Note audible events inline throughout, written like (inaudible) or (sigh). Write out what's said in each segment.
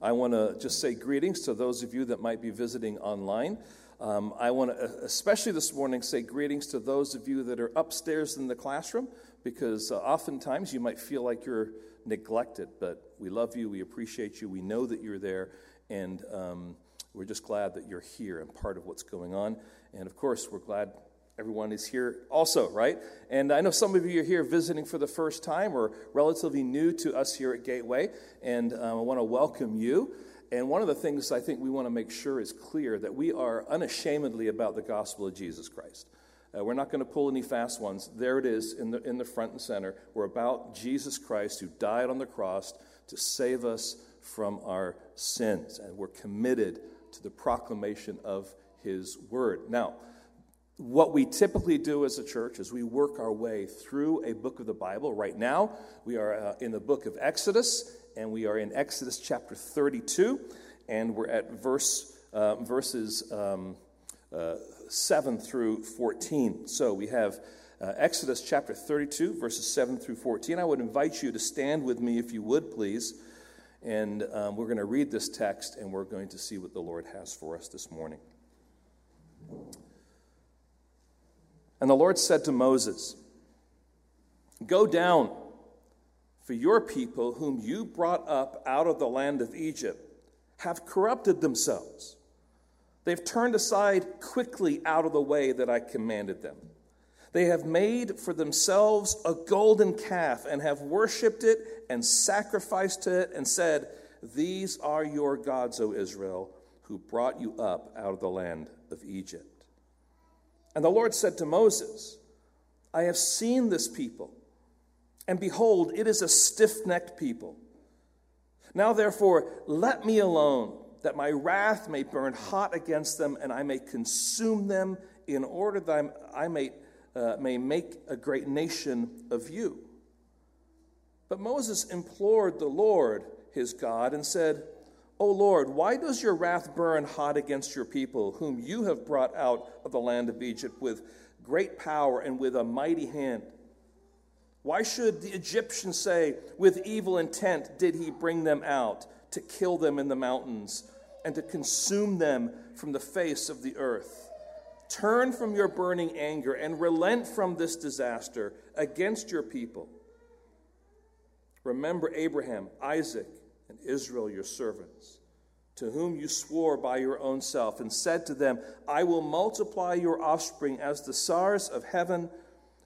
I want to just say greetings to those of you that might be visiting online. Um, I want to, especially this morning, say greetings to those of you that are upstairs in the classroom because uh, oftentimes you might feel like you're neglected, but we love you, we appreciate you, we know that you're there, and um, we're just glad that you're here and part of what's going on. And of course, we're glad everyone is here also, right? And I know some of you are here visiting for the first time or relatively new to us here at Gateway, and um, I want to welcome you. And one of the things I think we want to make sure is clear that we are unashamedly about the gospel of Jesus Christ. Uh, we're not going to pull any fast ones. There it is in the, in the front and center. We're about Jesus Christ who died on the cross to save us from our sins. And we're committed to the proclamation of his word. Now, what we typically do as a church is we work our way through a book of the Bible. Right now, we are uh, in the book of Exodus, and we are in Exodus chapter 32, and we're at verse, uh, verses um, uh, 7 through 14. So we have uh, Exodus chapter 32, verses 7 through 14. I would invite you to stand with me, if you would, please. And um, we're going to read this text, and we're going to see what the Lord has for us this morning. And the Lord said to Moses, Go down, for your people, whom you brought up out of the land of Egypt, have corrupted themselves. They've turned aside quickly out of the way that I commanded them. They have made for themselves a golden calf and have worshipped it and sacrificed to it and said, These are your gods, O Israel, who brought you up out of the land of Egypt. And the Lord said to Moses, I have seen this people, and behold, it is a stiff necked people. Now, therefore, let me alone, that my wrath may burn hot against them, and I may consume them, in order that I may, uh, may make a great nation of you. But Moses implored the Lord his God and said, O Lord, why does your wrath burn hot against your people, whom you have brought out of the land of Egypt with great power and with a mighty hand? Why should the Egyptians say, With evil intent did he bring them out, to kill them in the mountains, and to consume them from the face of the earth? Turn from your burning anger and relent from this disaster against your people. Remember Abraham, Isaac, and Israel your servants, to whom you swore by your own self, and said to them, I will multiply your offspring as the stars of heaven,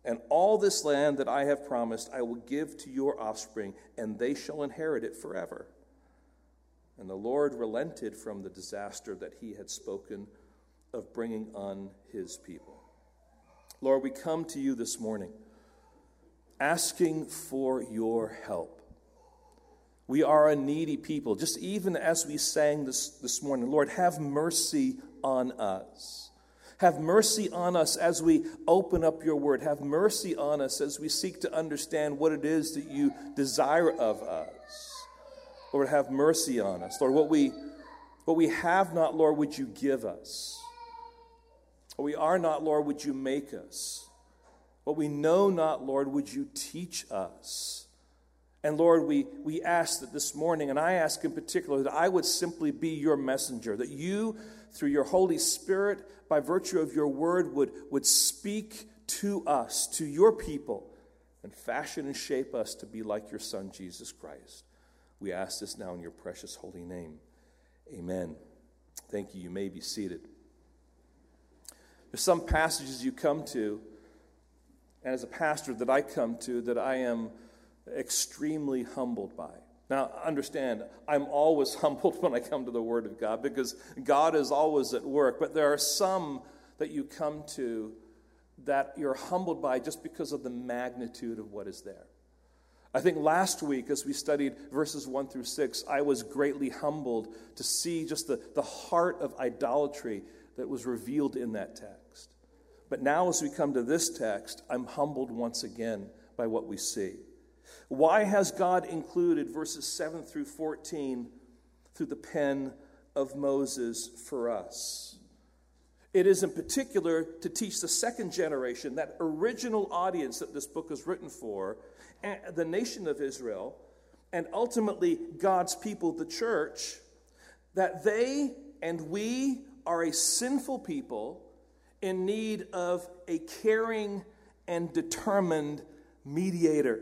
and all this land that I have promised I will give to your offspring, and they shall inherit it forever. And the Lord relented from the disaster that he had spoken of bringing on his people. Lord, we come to you this morning asking for your help. We are a needy people. Just even as we sang this, this morning, Lord, have mercy on us. Have mercy on us as we open up your word. Have mercy on us as we seek to understand what it is that you desire of us. Lord, have mercy on us. Lord, what we, what we have not, Lord, would you give us? What we are not, Lord, would you make us? What we know not, Lord, would you teach us? And Lord, we, we ask that this morning, and I ask in particular, that I would simply be your messenger, that you, through your Holy Spirit, by virtue of your word, would, would speak to us, to your people, and fashion and shape us to be like your Son, Jesus Christ. We ask this now in your precious holy name. Amen. Thank you. You may be seated. There's some passages you come to, and as a pastor that I come to, that I am extremely humbled by. Now, understand, I'm always (laughs) humbled when I come to the Word of God because God is always at work, but there are some that you come to that you're humbled by just because of the magnitude of what is there. I think last week, as we studied verses 1 through 6, I was greatly humbled to see just the, the heart of idolatry that was revealed in that text. But now, as we come to this text, I'm humbled once again by what we see. Why has God included verses 7 through 14 through the pen of Moses for us? It is in particular to teach the second generation, that original audience that this book is written for, the nation of Israel, and ultimately God's people, the church, that they and we are a sinful people in need of a caring and determined mediator.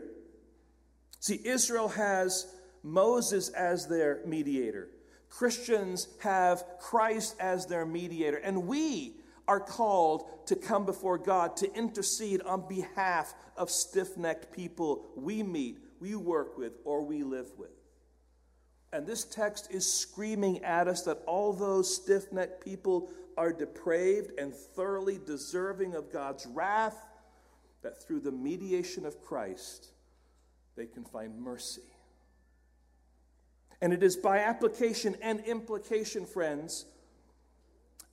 See, Israel has Moses as their mediator. Christians have Christ as their mediator. And we are called to come before God to intercede on behalf of stiff necked people we meet, we work with, or we live with. And this text is screaming at us that all those stiff necked people are depraved and thoroughly deserving of God's wrath, that through the mediation of Christ, they can find mercy. And it is by application and implication, friends,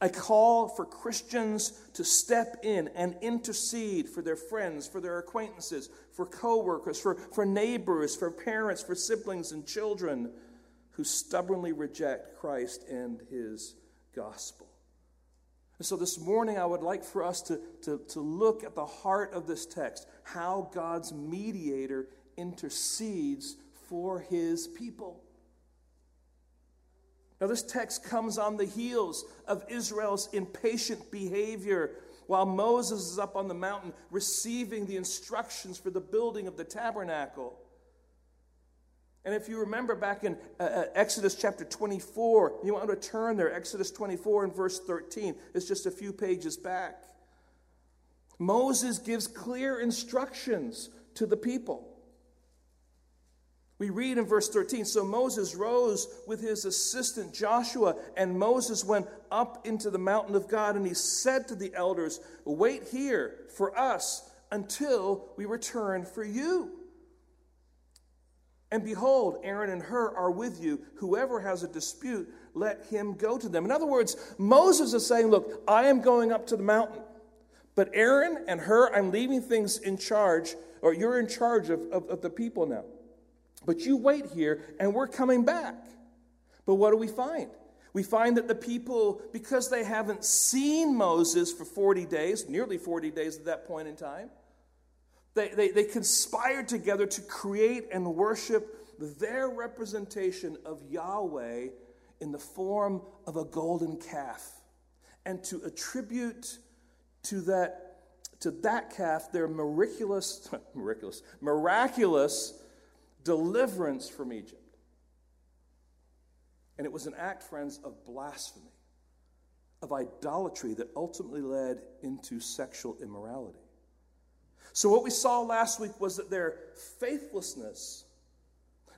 a call for Christians to step in and intercede for their friends, for their acquaintances, for coworkers, for, for neighbors, for parents, for siblings and children who stubbornly reject Christ and his gospel. And so this morning, I would like for us to, to, to look at the heart of this text how God's mediator intercedes for his people. Now, this text comes on the heels of Israel's impatient behavior while Moses is up on the mountain receiving the instructions for the building of the tabernacle. And if you remember back in uh, uh Exodus chapter 24, you want to turn there, Exodus 24 and verse 13. It's just a few pages back. Moses gives clear instructions to the people. We read in verse 13 So Moses rose with his assistant Joshua, and Moses went up into the mountain of God, and he said to the elders, Wait here for us until we return for you. And behold, Aaron and Hur are with you. Whoever has a dispute, let him go to them. In other words, Moses is saying, Look, I am going up to the mountain, but Aaron and Hur, I'm leaving things in charge, or you're in charge of, of, of the people now. But you wait here, and we're coming back. But what do we find? We find that the people, because they haven't seen Moses for 40 days, nearly 40 days at that point in time, they, they, they conspired together to create and worship their representation of Yahweh in the form of a golden calf and to attribute to that to that calf their miraculous (laughs) miraculous miraculous deliverance from Egypt. And it was an act, friends, of blasphemy, of idolatry that ultimately led into sexual immorality. So, what we saw last week was that their faithlessness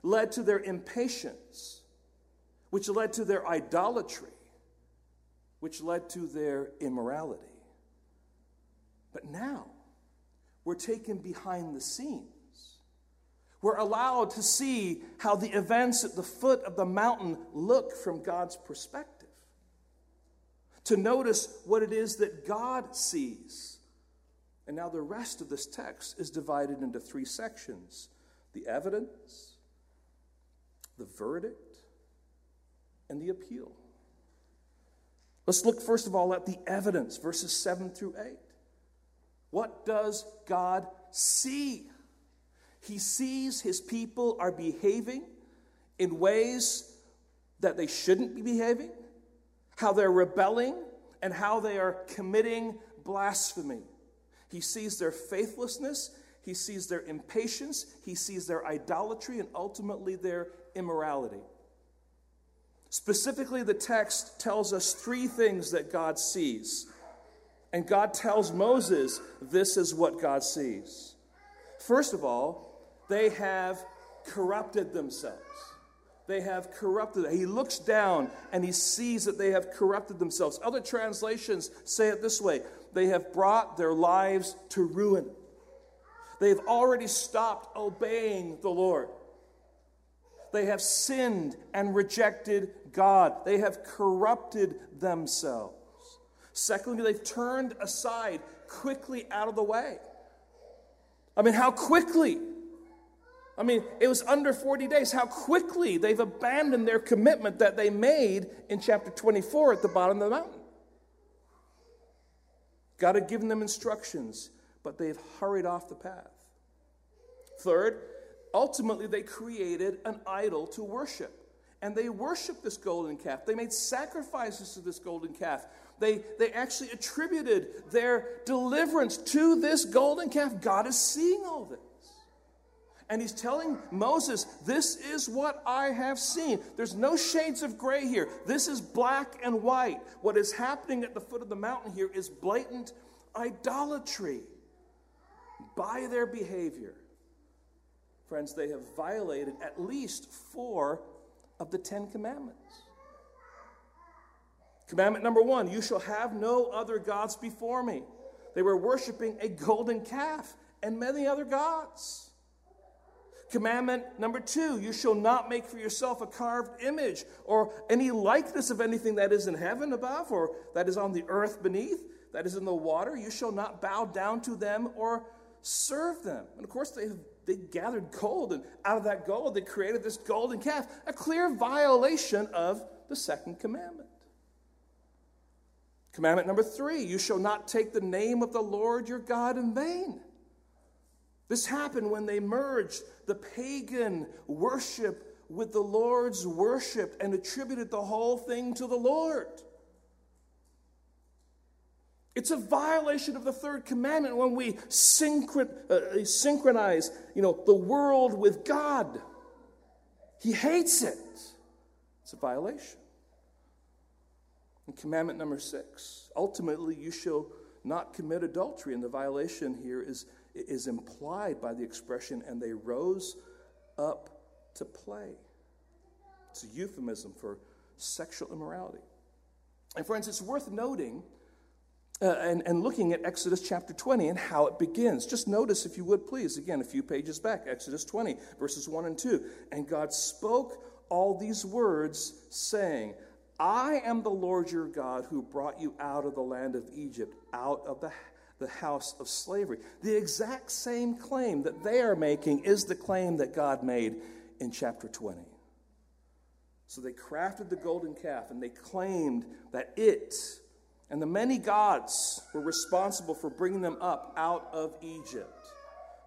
led to their impatience, which led to their idolatry, which led to their immorality. But now, we're taken behind the scenes we're allowed to see how the events at the foot of the mountain look from God's perspective. To notice what it is that God sees. And now the rest of this text is divided into three sections the evidence, the verdict, and the appeal. Let's look first of all at the evidence, verses 7 through 8. What does God see? He sees his people are behaving in ways that they shouldn't be behaving, how they're rebelling, and how they are committing blasphemy. He sees their faithlessness, he sees their impatience, he sees their idolatry, and ultimately their immorality. Specifically, the text tells us three things that God sees. And God tells Moses this is what God sees. First of all, they have corrupted themselves. They have corrupted. He looks down and he sees that they have corrupted themselves. Other translations say it this way they have brought their lives to ruin. They've already stopped obeying the Lord. They have sinned and rejected God. They have corrupted themselves. Secondly, they've turned aside quickly out of the way. I mean, how quickly? I mean, it was under 40 days. How quickly they've abandoned their commitment that they made in chapter 24 at the bottom of the mountain. God had given them instructions, but they've hurried off the path. Third, ultimately they created an idol to worship. And they worshiped this golden calf. They made sacrifices to this golden calf. They, they actually attributed their deliverance to this golden calf. God is seeing all this. And he's telling Moses, This is what I have seen. There's no shades of gray here. This is black and white. What is happening at the foot of the mountain here is blatant idolatry by their behavior. Friends, they have violated at least four of the Ten Commandments. Commandment number one you shall have no other gods before me. They were worshiping a golden calf and many other gods. Commandment number two you shall not make for yourself a carved image or any likeness of anything that is in heaven above or that is on the earth beneath, that is in the water. You shall not bow down to them or serve them. And of course, they, they gathered gold, and out of that gold, they created this golden calf, a clear violation of the second commandment. Commandment number three you shall not take the name of the Lord your God in vain. This happened when they merged the pagan worship with the Lord's worship and attributed the whole thing to the Lord. It's a violation of the third commandment when we uh, synchronize, you know, the world with God. He hates it. It's a violation. And commandment number six ultimately, you shall not commit adultery. And the violation here is, is implied by the expression, and they rose up to play. It's a euphemism for sexual immorality. And friends, it's worth noting uh, and, and looking at Exodus chapter 20 and how it begins. Just notice, if you would please, again, a few pages back, Exodus 20, verses 1 and 2. And God spoke all these words, saying, I am the Lord your God who brought you out of the land of Egypt, out of the, the house of slavery. The exact same claim that they are making is the claim that God made in chapter 20. So they crafted the golden calf and they claimed that it and the many gods were responsible for bringing them up out of Egypt.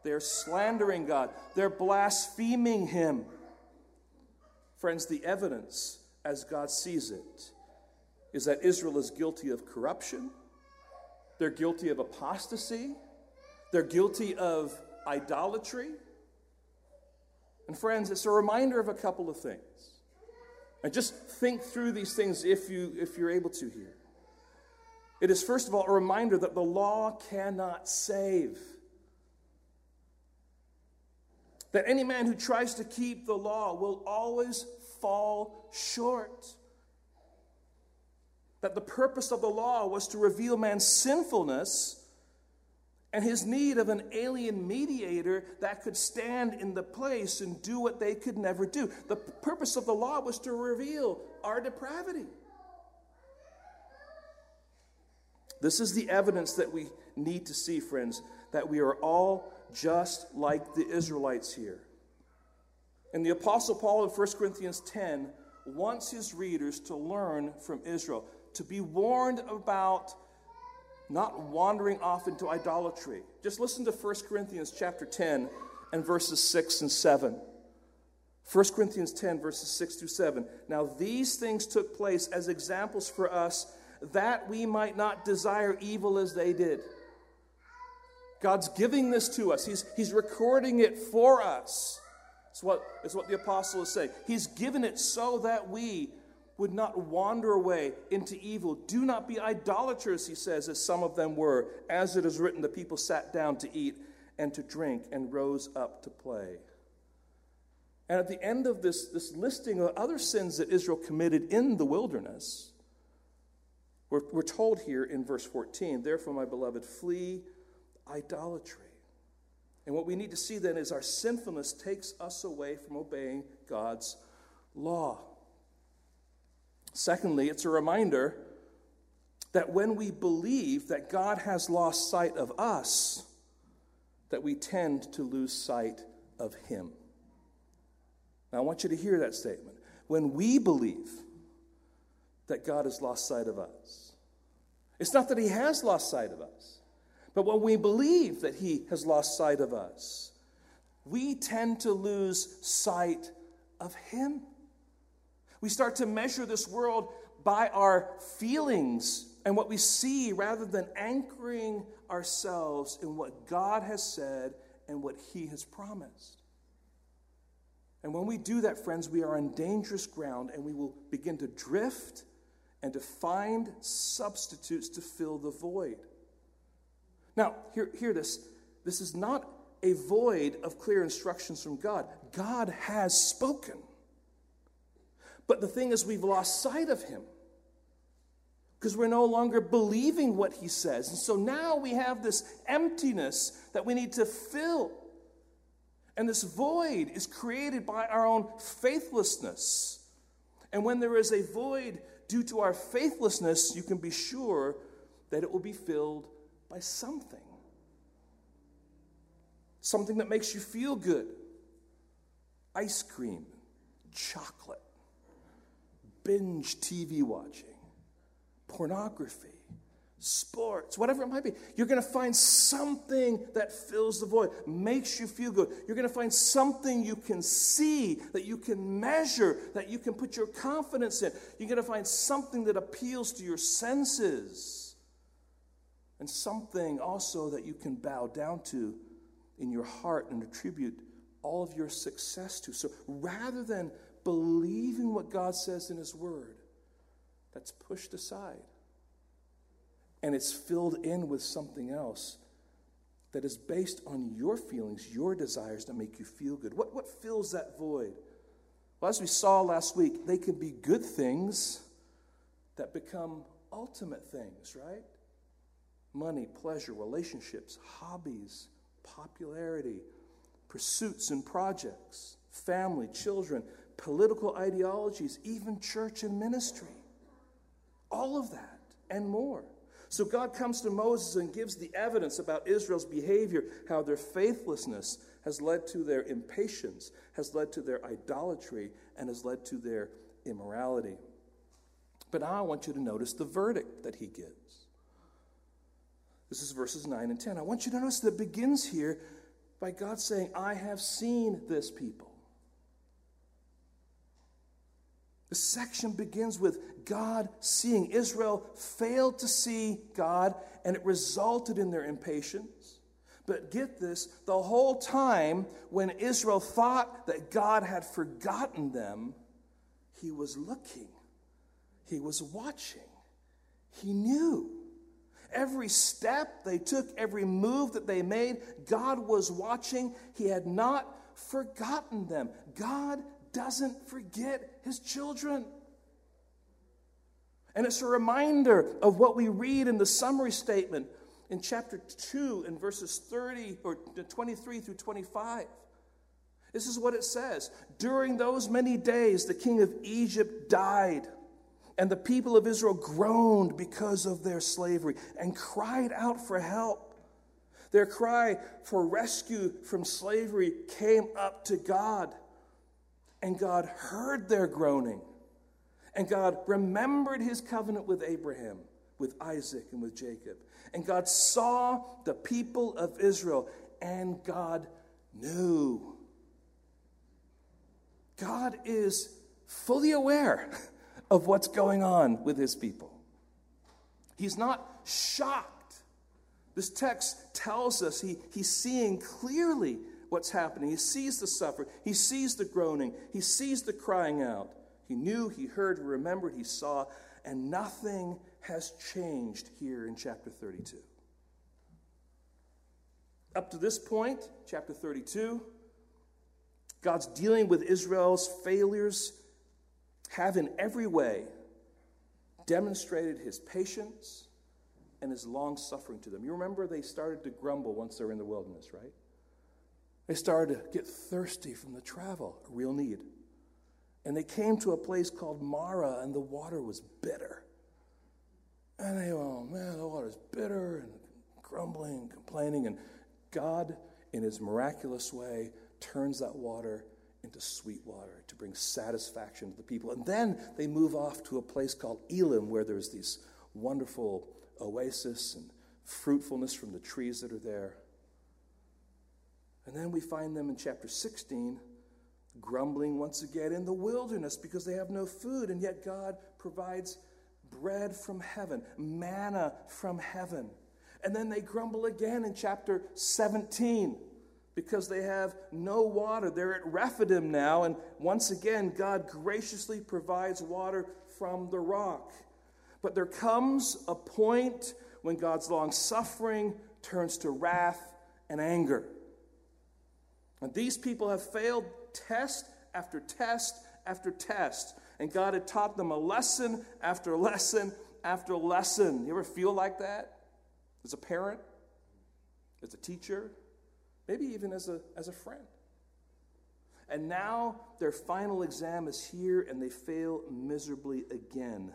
They're slandering God, they're blaspheming Him. Friends, the evidence, as God sees it, is that Israel is guilty of corruption, they're guilty of apostasy, they're guilty of idolatry. And friends, it's a reminder of a couple of things. And just think through these things if, you, if you're able to here. It is, first of all, a reminder that the law cannot save. That any man who tries to keep the law will always fall short. That the purpose of the law was to reveal man's sinfulness and his need of an alien mediator that could stand in the place and do what they could never do. The purpose of the law was to reveal our depravity. This is the evidence that we need to see, friends, that we are all just like the Israelites here. And the Apostle Paul in 1 Corinthians 10 wants his readers to learn from Israel, to be warned about not wandering off into idolatry. Just listen to 1 Corinthians chapter 10 and verses 6 and 7. 1 Corinthians 10, verses 6 through 7. Now, these things took place as examples for us that we might not desire evil as they did. God's giving this to us, He's, he's recording it for us. It's what, it's what the apostle is saying. He's given it so that we would not wander away into evil. Do not be idolaters, he says, as some of them were. As it is written, the people sat down to eat and to drink and rose up to play. And at the end of this, this listing of other sins that Israel committed in the wilderness, we're, we're told here in verse 14, therefore, my beloved, flee idolatry. And what we need to see then is our sinfulness takes us away from obeying God's law. Secondly, it's a reminder that when we believe that God has lost sight of us, that we tend to lose sight of Him. Now, I want you to hear that statement. When we believe that God has lost sight of us, it's not that he has lost sight of us, but when we believe that he has lost sight of us, we tend to lose sight of Him. We start to measure this world by our feelings and what we see rather than anchoring ourselves in what God has said and what He has promised. And when we do that, friends, we are on dangerous ground and we will begin to drift and to find substitutes to fill the void. Now, hear, hear this. This is not a void of clear instructions from God. God has spoken. But the thing is, we've lost sight of Him because we're no longer believing what He says. And so now we have this emptiness that we need to fill. And this void is created by our own faithlessness. And when there is a void due to our faithlessness, you can be sure that it will be filled by something. Something that makes you feel good ice cream, chocolate, binge TV watching, pornography, sports, whatever it might be. You're going to find something that fills the void, makes you feel good. You're going to find something you can see, that you can measure, that you can put your confidence in. You're going to find something that appeals to your senses, and something also that you can bow down to in your heart and attribute all of your success to. So rather than believing what God says in His Word, that's pushed aside and it's filled in with something else that is based on your feelings, your desires that make you feel good. What, what fills that void? Well, as we saw last week, they can be good things that become ultimate things, right? Money, pleasure, relationships, hobbies, popularity, pursuits and projects, family, children, political ideologies, even church and ministry. All of that and more. So God comes to Moses and gives the evidence about Israel's behavior, how their faithlessness has led to their impatience, has led to their idolatry, and has led to their immorality. But now I want you to notice the verdict that he gives. This is verses 9 and 10. I want you to notice that it begins here by God saying, I have seen this people. The section begins with God seeing. Israel failed to see God, and it resulted in their impatience. But get this the whole time when Israel thought that God had forgotten them, he was looking, he was watching, he knew. Every step they took, every move that they made, God was watching. He had not forgotten them. God doesn't forget his children. And it's a reminder of what we read in the summary statement in chapter 2 in verses 30 or 23 through 25. This is what it says During those many days, the king of Egypt died, and the people of Israel groaned because of their slavery and cried out for help. Their cry for rescue from slavery came up to God. And God heard their groaning. And God remembered his covenant with Abraham, with Isaac, and with Jacob. And God saw the people of Israel, and God knew. God is fully aware of what's going on with his people. He's not shocked. This text tells us he, he's seeing clearly what's happening. He sees the suffering, he sees the groaning, he sees the crying out. He knew, he heard, he remembered, he saw, and nothing has changed here in chapter 32. Up to this point, chapter 32, God's dealing with Israel's failures, have in every way demonstrated his patience and his long suffering to them. You remember they started to grumble once they're in the wilderness, right? They started to get thirsty from the travel, a real need. And they came to a place called Mara, and the water was bitter. And they, oh man, the water's bitter, and grumbling and complaining. And God, in his miraculous way, turns that water into sweet water to bring satisfaction to the people. And then they move off to a place called Elim, where there's these wonderful oasis and fruitfulness from the trees that are there. And then we find them in chapter 16 grumbling once again in the wilderness because they have no food, and yet God provides bread from heaven, manna from heaven. And then they grumble again in chapter 17 because they have no water. They're at Rephidim now, and once again, God graciously provides water from the rock. But there comes a point when God's long suffering turns to wrath and anger. And these people have failed test after test after test. And God had taught them a lesson after lesson after lesson. You ever feel like that? As a parent? As a teacher? Maybe even as a, as a friend. And now their final exam is here and they fail miserably again.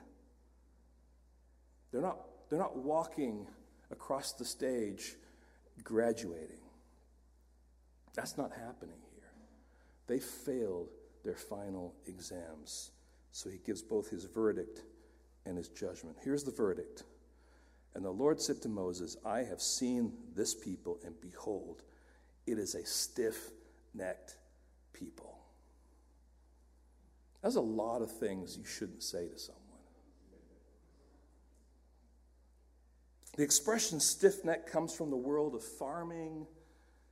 They're not, they're not walking across the stage graduating. That's not happening here. They failed their final exams. So he gives both his verdict and his judgment. Here's the verdict. And the Lord said to Moses, I have seen this people, and behold, it is a stiff necked people. That's a lot of things you shouldn't say to someone. The expression stiff neck comes from the world of farming,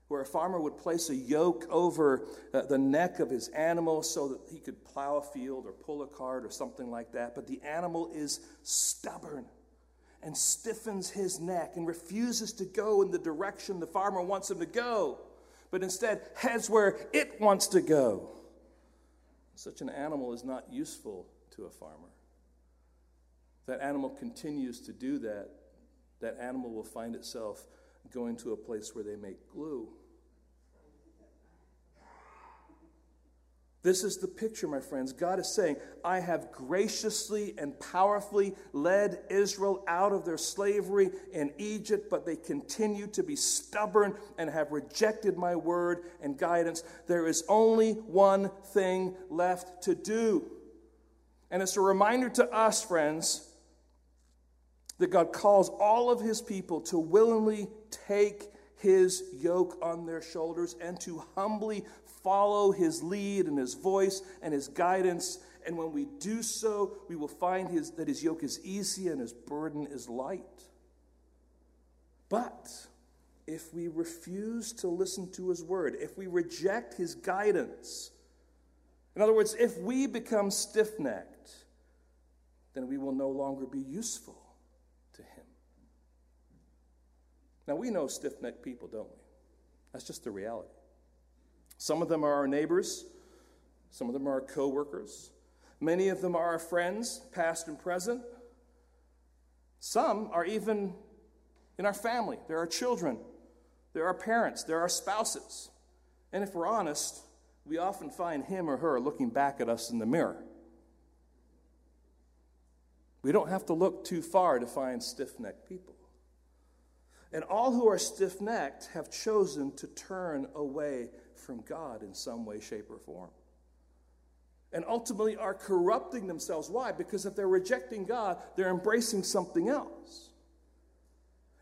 where a farmer would place a yoke over uh, the neck of his animal so that he could plow a field or pull a cart or something like that. But the animal is stubborn and stiffens his neck and refuses to go in the direction the farmer wants him to go, but instead heads where it wants to go. Such an animal is not useful to a farmer. That animal continues to do that. That animal will find itself going to a place where they make glue. This is the picture, my friends. God is saying, I have graciously and powerfully led Israel out of their slavery in Egypt, but they continue to be stubborn and have rejected my word and guidance. There is only one thing left to do. And it's a reminder to us, friends, that God calls all of his people to willingly take his yoke on their shoulders and to humbly follow his lead and his voice and his guidance. And when we do so, we will find his, that his yoke is easy and his burden is light. But if we refuse to listen to his word, if we reject his guidance, in other words, if we become stiff necked, then we will no longer be useful to him. Now, we know stiff necked people, don't we? That's just the reality. Some of them are our neighbors, some of them are our coworkers, many of them are our friends, past and present. Some are even in our family. There are children, there are parents, there are spouses. And if we're honest, we often find him or her looking back at us in the mirror. We don't have to look too far to find stiff necked people. And all who are stiff necked have chosen to turn away from God in some way, shape, or form. And ultimately are corrupting themselves. Why? Because if they're rejecting God, they're embracing something else.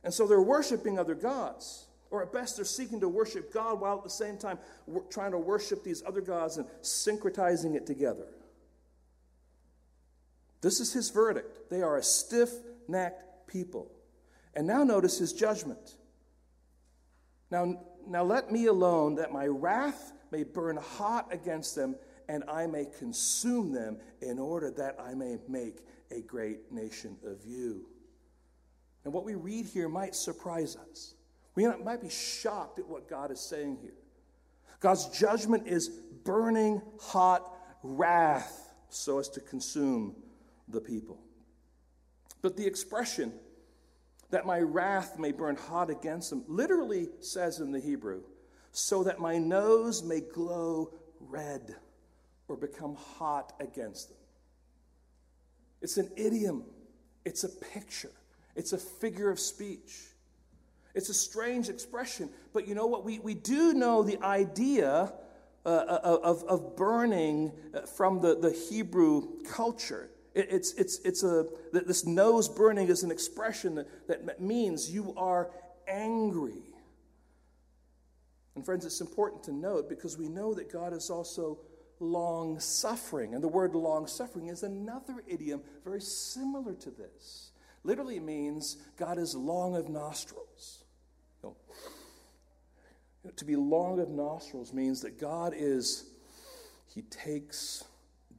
And so they're worshiping other gods. Or at best, they're seeking to worship God while at the same time trying to worship these other gods and syncretizing it together. This is his verdict. They are a stiff necked people. And now notice his judgment. Now, now let me alone that my wrath may burn hot against them and I may consume them in order that I may make a great nation of you. And what we read here might surprise us. We might be shocked at what God is saying here. God's judgment is burning hot wrath so as to consume the people. But the expression that my wrath may burn hot against them, literally says in the Hebrew, so that my nose may glow red or become hot against them. It's an idiom, it's a picture, it's a figure of speech. It's a strange expression, but you know what? We, we do know the idea uh, uh of, of burning uh, from the, the Hebrew culture. It's, it's, it's a, this nose burning is an expression that, that means you are angry. And friends, it's important to note because we know that God is also long suffering. And the word long suffering is another idiom very similar to this. Literally means God is long of nostrils. You know, to be long of nostrils means that God is, He takes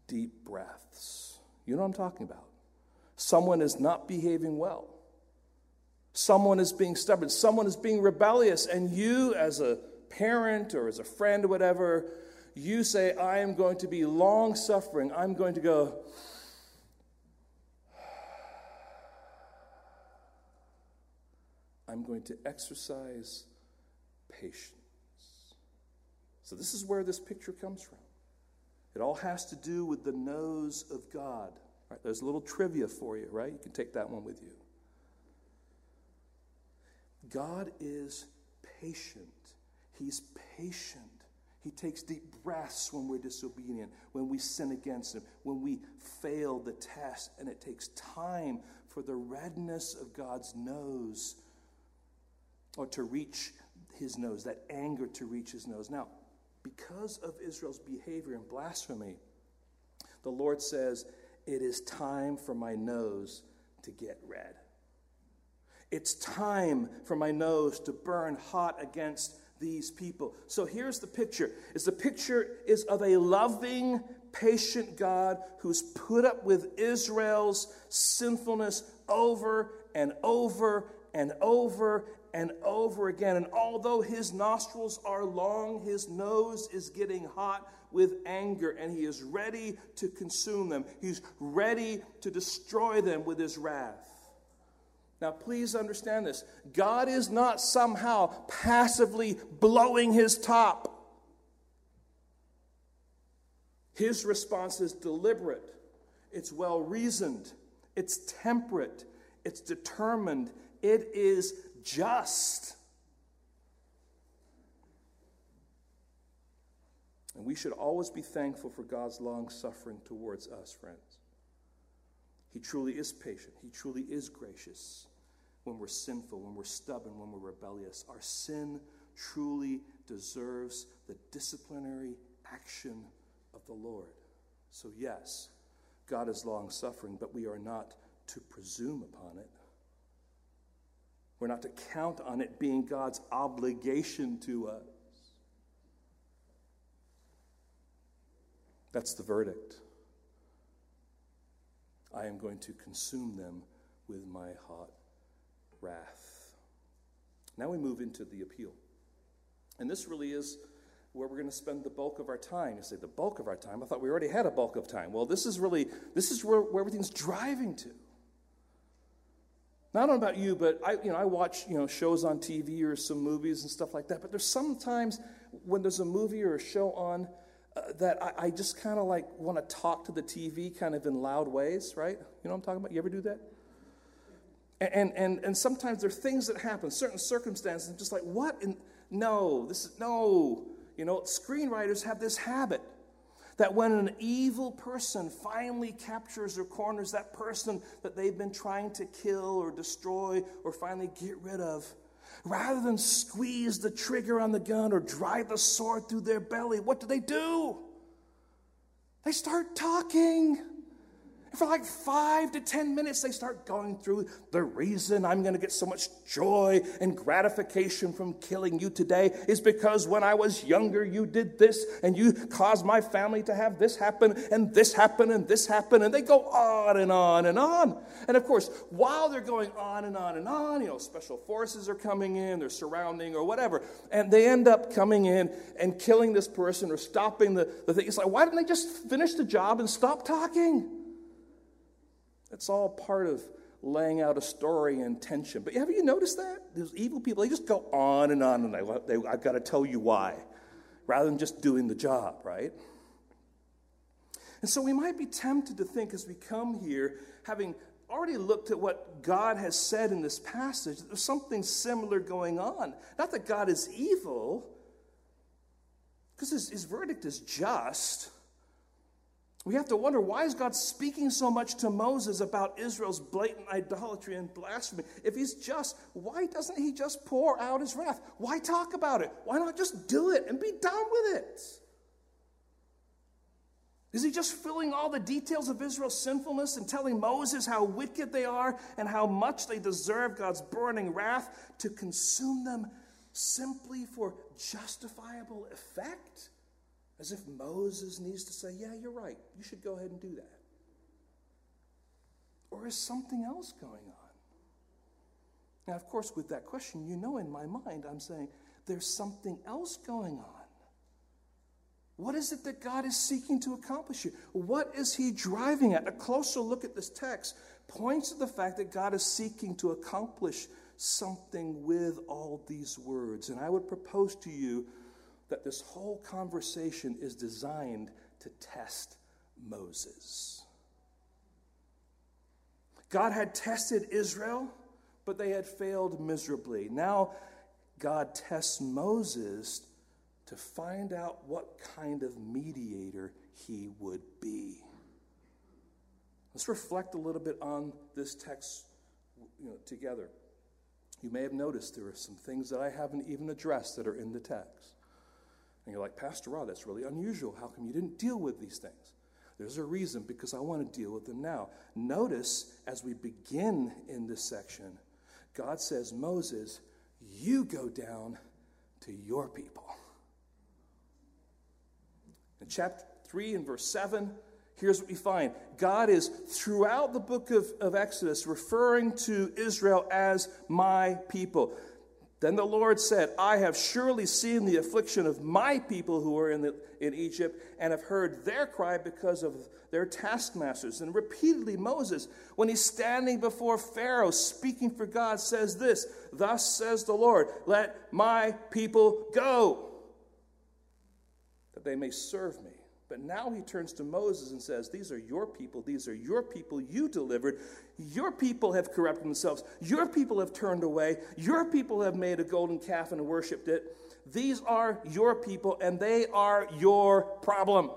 deep breaths. You know what I'm talking about? Someone is not behaving well. Someone is being stubborn. Someone is being rebellious. And you, as a parent or as a friend or whatever, you say, I am going to be long suffering. I'm going to go, (sighs) I'm going to exercise patience. So, this is where this picture comes from. It all has to do with the nose of God. There's a little trivia for you, right? You can take that one with you. God is patient. He's patient. He takes deep breaths when we're disobedient, when we sin against Him, when we fail the test, and it takes time for the redness of God's nose or to reach His nose, that anger to reach His nose. Now, because of Israel's behavior and blasphemy, the Lord says, It is time for my nose to get red. It's time for my nose to burn hot against these people. So here's the picture. Is the picture is of a loving, patient God who's put up with Israel's sinfulness over and over and over and over again. And although his nostrils are long, his nose is getting hot with anger, and he is ready to consume them. He's ready to destroy them with his wrath. Now, please understand this God is not somehow passively blowing his top. His response is deliberate, it's well reasoned, it's temperate, it's determined, it is just. And we should always be thankful for God's long suffering towards us, friends. He truly is patient, He truly is gracious when we're sinful, when we're stubborn, when we're rebellious. Our sin truly deserves the disciplinary action of the Lord. So, yes, God is long suffering, but we are not to presume upon it. We're not to count on it being God's obligation to us. That's the verdict. I am going to consume them with my hot wrath. Now we move into the appeal. And this really is where we're going to spend the bulk of our time. You say, the bulk of our time? I thought we already had a bulk of time. Well, this is really, this is where, where everything's driving to. Now, I don't know about you, but I, you know, I watch you know, shows on TV or some movies and stuff like that. But there's sometimes when there's a movie or a show on uh, that I, I just kind of like want to talk to the TV kind of in loud ways, right? You know what I'm talking about? You ever do that? And, and, and sometimes there are things that happen, certain circumstances, and just like, what? In, no, this is, no. You know, screenwriters have this habit that when an evil person finally captures or corners that person that they've been trying to kill or destroy or finally get rid of, rather than squeeze the trigger on the gun or drive the sword through their belly, what do they do? They start talking for like five to ten minutes, they start going through the reason I'm going to get so much joy and gratification from killing you today is because when I was younger, you did this and you caused my family to have this happen and this happen and this happen. And they go on and on and on. And of course, while they're going on and on and on, you know, special forces are coming in, they're surrounding or whatever. And they end up coming in and killing this person or stopping the, the thing. It's like, why didn't they just finish the job and stop talking? It's all part of laying out a story and tension. But have you noticed that? Those evil people, they just go on and on, and they, they, I've got to tell you why, rather than just doing the job, right? And so we might be tempted to think as we come here, having already looked at what God has said in this passage, that there's something similar going on. Not that God is evil, because his, his verdict is just. We have to wonder why is God speaking so much to Moses about Israel's blatant idolatry and blasphemy? If he's just, why doesn't he just pour out his wrath? Why talk about it? Why not just do it and be done with it? Is he just filling all the details of Israel's sinfulness and telling Moses how wicked they are and how much they deserve God's burning wrath to consume them simply for justifiable effect? As if Moses needs to say, Yeah, you're right. You should go ahead and do that. Or is something else going on? Now, of course, with that question, you know in my mind, I'm saying there's something else going on. What is it that God is seeking to accomplish here? What is He driving at? A closer look at this text points to the fact that God is seeking to accomplish something with all these words. And I would propose to you that this whole conversation is designed to test Moses. God had tested Israel, but they had failed miserably. Now, God tests Moses to find out what kind of mediator he would be. Let's reflect a little bit on this text you know, together. You may have noticed there are some things that I haven't even addressed that are in the text. And you're like, Pastor Rod, that's really unusual. How come you didn't deal with these things? There's a reason because I want to deal with them now. Notice as we begin in this section, God says, Moses, you go down to your people. In chapter 3 and verse 7, here's what we find God is throughout the book of, of Exodus referring to Israel as my people. Then the Lord said, I have surely seen the affliction of my people who are in, the, in Egypt and have heard their cry because of their taskmasters. And repeatedly, Moses, when he's standing before Pharaoh speaking for God, says this Thus says the Lord, let my people go, that they may serve me. But now he turns to Moses and says, These are your people. These are your people you delivered. Your people have corrupted themselves. Your people have turned away. Your people have made a golden calf and worshiped it. These are your people, and they are your problem.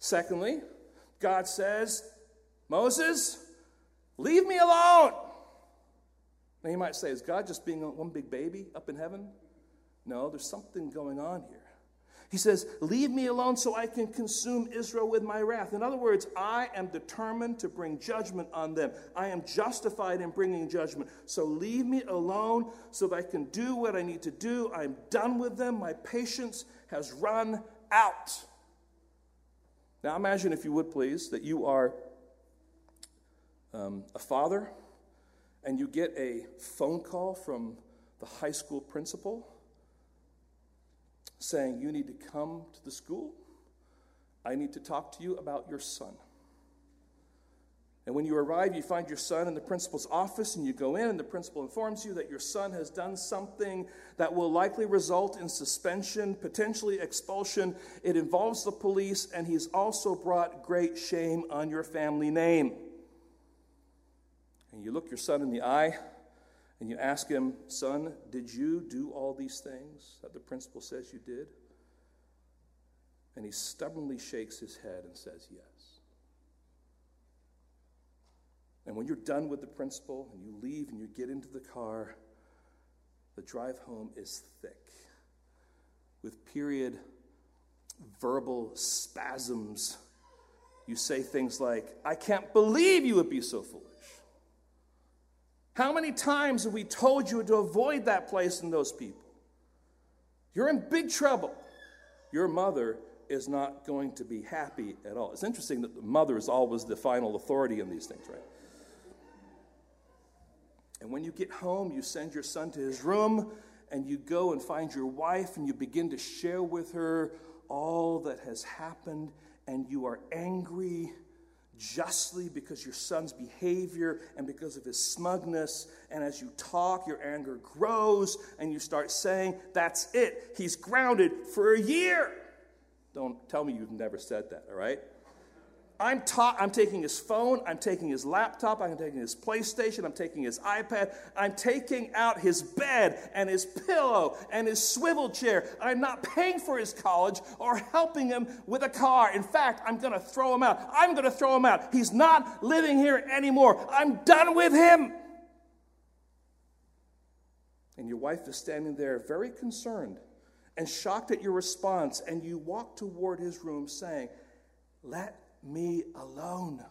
Secondly, God says, Moses, leave me alone. Now you might say, is God just being one big baby up in heaven? No, there's something going on here. He says, Leave me alone so I can consume Israel with my wrath. In other words, I am determined to bring judgment on them. I am justified in bringing judgment. So leave me alone so that I can do what I need to do. I'm done with them. My patience has run out. Now imagine, if you would please, that you are um, a father and you get a phone call from the high school principal saying, You need to come to the school. I need to talk to you about your son. And when you arrive, you find your son in the principal's office, and you go in, and the principal informs you that your son has done something that will likely result in suspension, potentially expulsion. It involves the police, and he's also brought great shame on your family name. And you look your son in the eye, and you ask him, Son, did you do all these things that the principal says you did? And he stubbornly shakes his head and says, Yes. And when you're done with the principal and you leave and you get into the car, the drive home is thick with period verbal spasms. You say things like, I can't believe you would be so foolish. How many times have we told you to avoid that place and those people? You're in big trouble. Your mother is not going to be happy at all. It's interesting that the mother is always the final authority in these things, right? And when you get home, you send your son to his room and you go and find your wife and you begin to share with her all that has happened, and you are angry justly because your son's behavior and because of his smugness. And as you talk, your anger grows and you start saying, That's it. He's grounded for a year. Don't tell me you've never said that, all right? I'm, I'm taking his phone, I'm taking his laptop, I'm taking his PlayStation, I'm taking his iPad, I'm taking out his bed and his pillow and his swivel chair. I'm not paying for his college or helping him with a car. In fact, I'm going to throw him out. I'm going to throw him out. He's not living here anymore. I'm done with him. And your wife is standing there very concerned and shocked at your response, and you walk toward his room saying, Let me alone.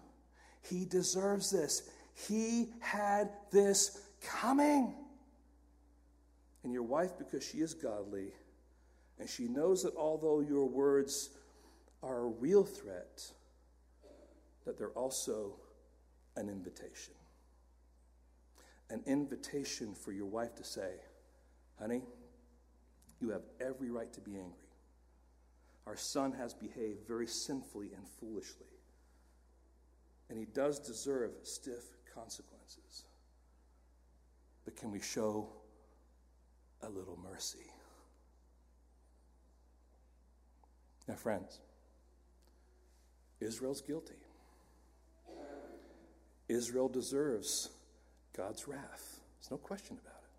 He deserves this. He had this coming. And your wife, because she is godly, and she knows that although your words are a real threat, that they're also an invitation. An invitation for your wife to say, honey, you have every right to be angry. Our son has behaved very sinfully and foolishly, and he does deserve stiff consequences. But can we show a little mercy? Now, friends, Israel's guilty. Israel deserves God's wrath. There's no question about it.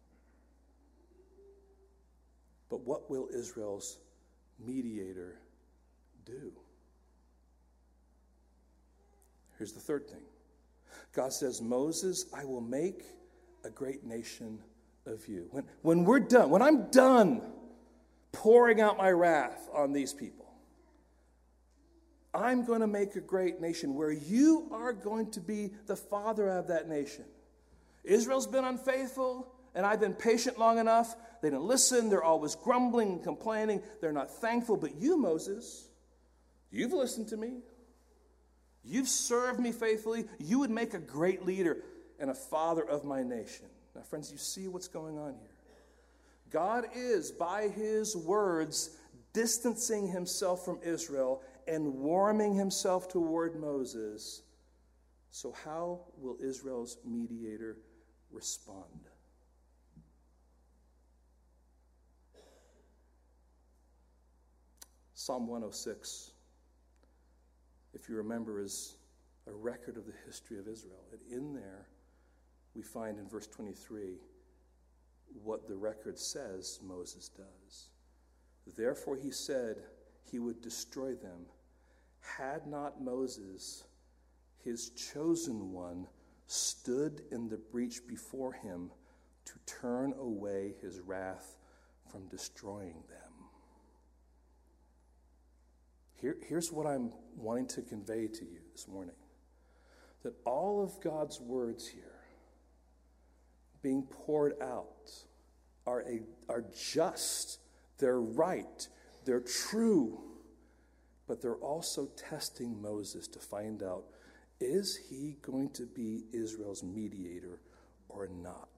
But what will Israel's mediator do? Here's the third thing God says, Moses, I will make a great nation of you. When, when we're done, when I'm done pouring out my wrath on these people, I'm going to make a great nation where you are going to be the father of that nation. Israel's been unfaithful, and I've been patient long enough. They don't listen. They're always grumbling and complaining. They're not thankful. But you, Moses, you've listened to me. You've served me faithfully. You would make a great leader and a father of my nation. Now, friends, you see what's going on here. God is, by his words, distancing himself from Israel and warming himself toward Moses. So, how will Israel's mediator respond? Psalm 106, if you remember, is a record of the history of Israel. And in there, we find in verse 23 what the record says Moses does. Therefore, he said he would destroy them had not Moses, his chosen one, stood in the breach before him to turn away his wrath from destroying them. Here, here's what I'm wanting to convey to you this morning that all of God's words here being poured out are, a, are just, they're right, they're true, but they're also testing Moses to find out is he going to be Israel's mediator or not?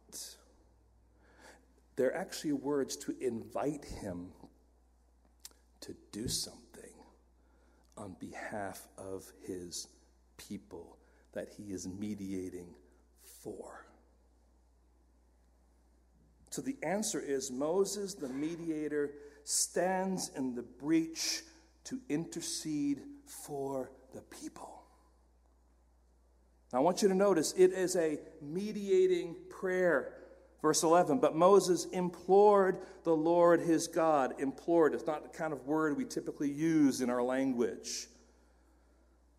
They're actually words to invite him to do something on behalf of his people that he is mediating for. So the answer is Moses, the mediator, stands in the breach to intercede for the people. Now, I want you to notice it is a mediating prayer. Verse 11, but Moses implored the Lord his God. Implored, it's not the kind of word we typically use in our language.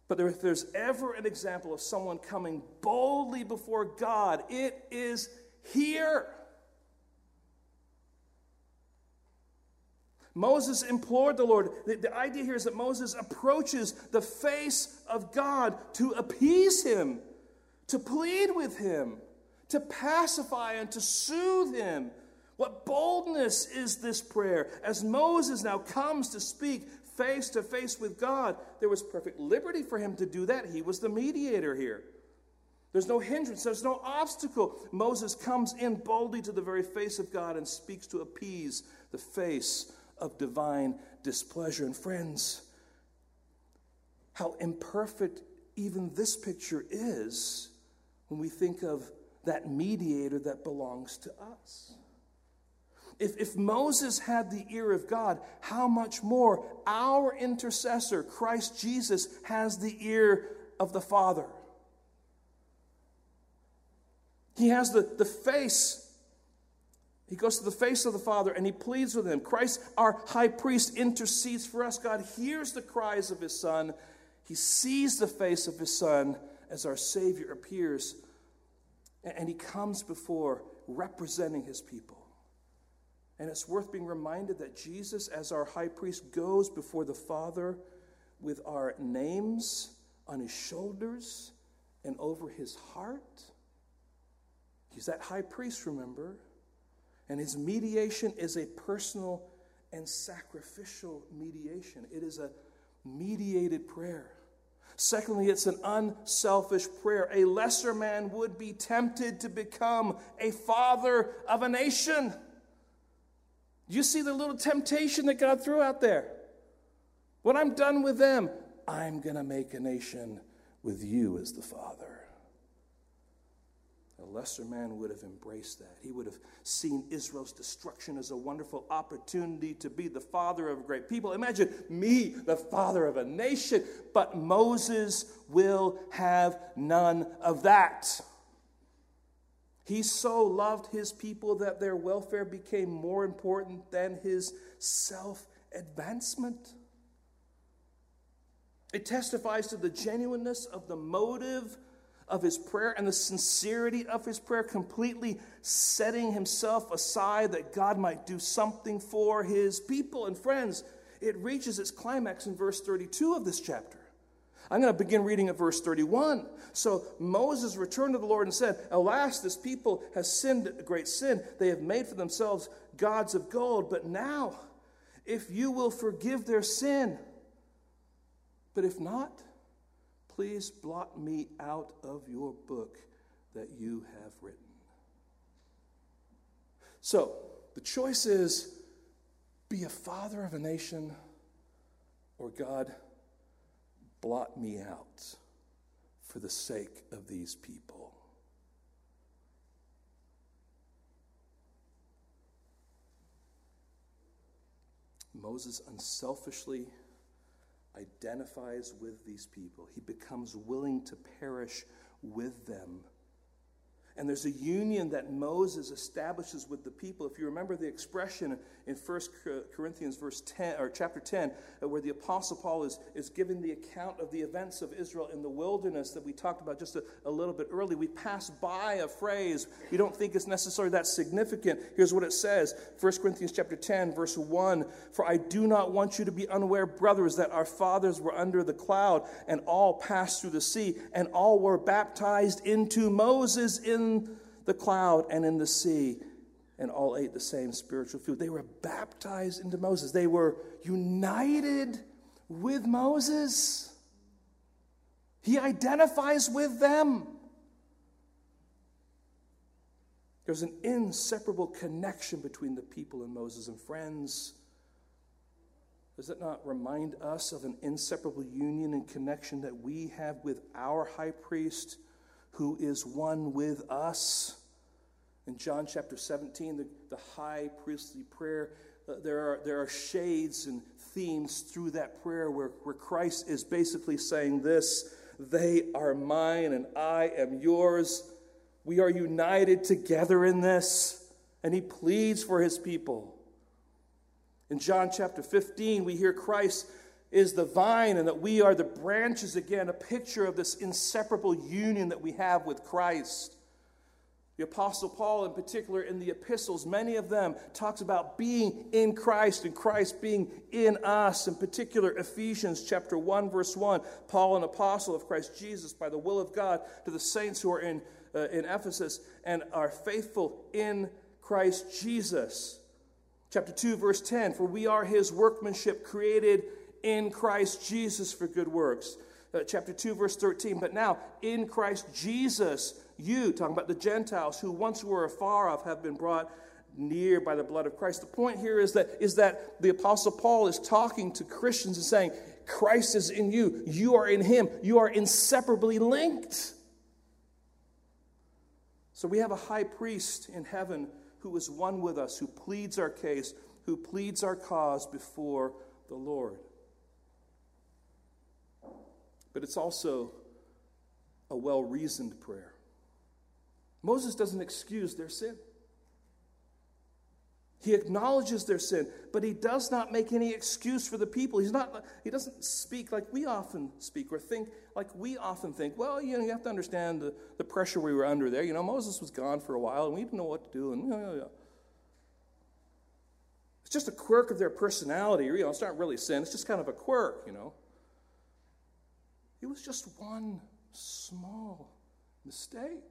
But if there's ever an example of someone coming boldly before God, it is here. Moses implored the Lord. The, the, idea here is that Moses approaches the face of God to appease him, to plead with him to pacify and to soothe him. What boldness is this prayer? As Moses now comes to speak face to face with God, there was perfect liberty for him to do that. He was the mediator here. There's no hindrance, there's no obstacle. Moses comes in boldly to the very face of God and speaks to appease the face of divine displeasure. And friends, how imperfect even this picture is when we think of that mediator that belongs to us. If, if Moses had the ear of God, how much more our intercessor, Christ Jesus, has the ear of the Father? He has the, the face. He goes to the face of the Father and he pleads with him. Christ, our high priest, intercedes for us. God hears the cries of his Son. He sees the face of his Son as our Savior appears. And he comes before representing his people. And it's worth being reminded that Jesus, as our high priest, goes before the Father with our names on his shoulders and over his heart. He's that high priest, remember? And his mediation is a personal and sacrificial mediation, it is a mediated prayer. Secondly, it's an unselfish prayer. A lesser man would be tempted to become a father of a nation. You see the little temptation that God threw out there. When I'm done with them, I'm going to make a nation with you as the father. A lesser man would have embraced that. He would have seen Israel's destruction as a wonderful opportunity to be the father of great people. Imagine me, the father of a nation. But Moses will have none of that. He so loved his people that their welfare became more important than his self advancement. It testifies to the genuineness of the motive of his prayer and the sincerity of his prayer, completely setting himself aside that God might do something for his people. And friends, it reaches its climax in verse 32 of this chapter. I'm going to begin reading at verse 31. So Moses returned to the Lord and said, Alas, this people has sinned a great sin. They have made for themselves gods of gold. But now, if you will forgive their sin, but if not, please blot me out of your book that you have written. So the choice is be a father of a nation or God blot me out for the sake of these people. Moses unselfishly identifies with these people. He becomes willing to perish with them and there's a union that Moses establishes with the people. If you remember the expression in 1 Corinthians verse 10 or chapter 10, uh, where the apostle Paul is, is giving the account of the events of Israel in the wilderness that we talked about just a, a little bit early, we pass by a phrase. We don't think it's necessarily that significant. Here's what it says 1 Corinthians chapter 10, verse 1 For I do not want you to be unaware, brothers, that our fathers were under the cloud, and all passed through the sea, and all were baptized into Moses in the cloud and in the sea, and all ate the same spiritual food. They were baptized into Moses, they were united with Moses. He identifies with them. There's an inseparable connection between the people and Moses and friends. Does that not remind us of an inseparable union and connection that we have with our high priest who is one with us. In John chapter 17, the, the high priestly prayer, uh, there, are, there are shades and themes through that prayer where, where Christ is basically saying this They are mine and I am yours. We are united together in this. And he pleads for his people. In John chapter 15, we hear Christ is the vine and that we are the branches again, a picture of this inseparable union that we have with Christ. The Apostle Paul, in particular, in the epistles, many of them talks about being in Christ and Christ being in us. In particular, Ephesians chapter 1, verse 1, Paul, an apostle of Christ Jesus, by the will of God, to the saints who are in, uh, in Ephesus and are faithful in Christ Jesus. Chapter 2, verse 10, for we are his workmanship created in Christ Jesus for good works. Uh, chapter 2, verse 13. But now, in Christ Jesus, you, talking about the Gentiles who once were afar off, have been brought near by the blood of Christ. The point here is that, is that the Apostle Paul is talking to Christians and saying, Christ is in you. You are in him. You are inseparably linked. So we have a high priest in heaven who is one with us, who pleads our case, who pleads our cause before the Lord. But it's also a well reasoned prayer. Moses doesn't excuse their sin. He acknowledges their sin, but he does not make any excuse for the people. He's not, he doesn't speak like we often speak or think like we often think. Well, you know, you have to understand the, the pressure we were under there. You know, Moses was gone for a while and we didn't know what to do. And, yeah, yeah. It's just a quirk of their personality. You know, it's not really sin, it's just kind of a quirk, you know. It was just one small mistake.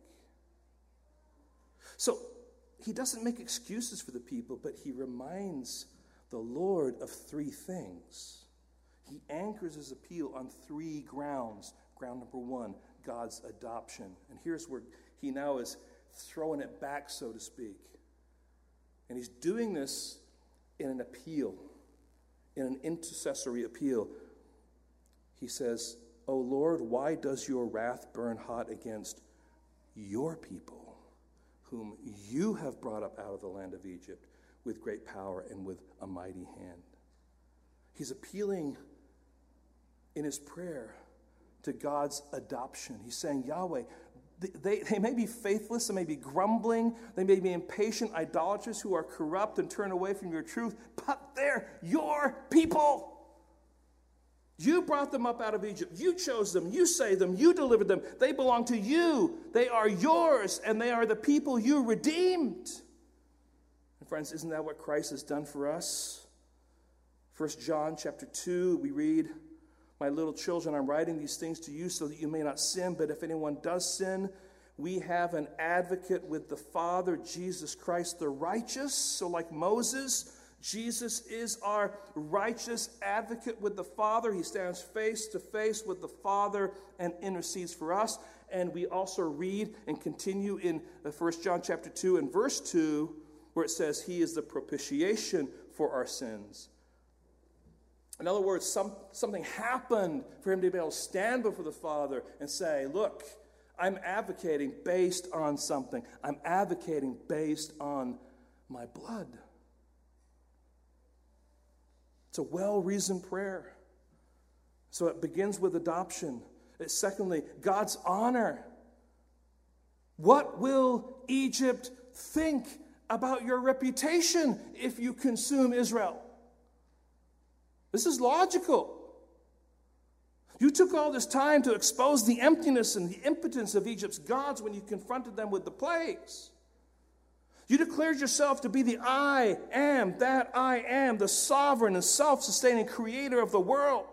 So he doesn't make excuses for the people, but he reminds the Lord of three things. He anchors his appeal on three grounds. Ground number one, God's adoption. And here's where he now is throwing it back, so to speak. And he's doing this in an appeal, in an intercessory appeal. He says, O Lord, why does your wrath burn hot against your people, whom you have brought up out of the land of Egypt with great power and with a mighty hand? He's appealing in his prayer to God's adoption. He's saying, Yahweh, they, they may be faithless, they may be grumbling, they may be impatient idolaters who are corrupt and turn away from your truth, but they're your people. You brought them up out of Egypt. You chose them. You saved them. You delivered them. They belong to you. They are yours, and they are the people you redeemed. And friends, isn't that what Christ has done for us? First John chapter 2, we read, My little children, I'm writing these things to you so that you may not sin, but if anyone does sin, we have an advocate with the Father, Jesus Christ the righteous. So, like Moses, Jesus is our righteous advocate with the Father. He stands face to face with the Father and intercedes for us. And we also read and continue in uh, 1 John chapter 2 and verse 2 where it says he is the propitiation for our sins. In other words, some, something happened for him to be able to stand before the Father and say, Look, I'm advocating based on something. I'm advocating based on my blood. It's a well reasoned prayer. So it begins with adoption. It's secondly, God's honor. What will Egypt think about your reputation if you consume Israel? This is logical. You took all this time to expose the emptiness and the impotence of Egypt's gods when you confronted them with the plagues. You declared yourself to be the I am, that I am, the sovereign and self sustaining creator of the world.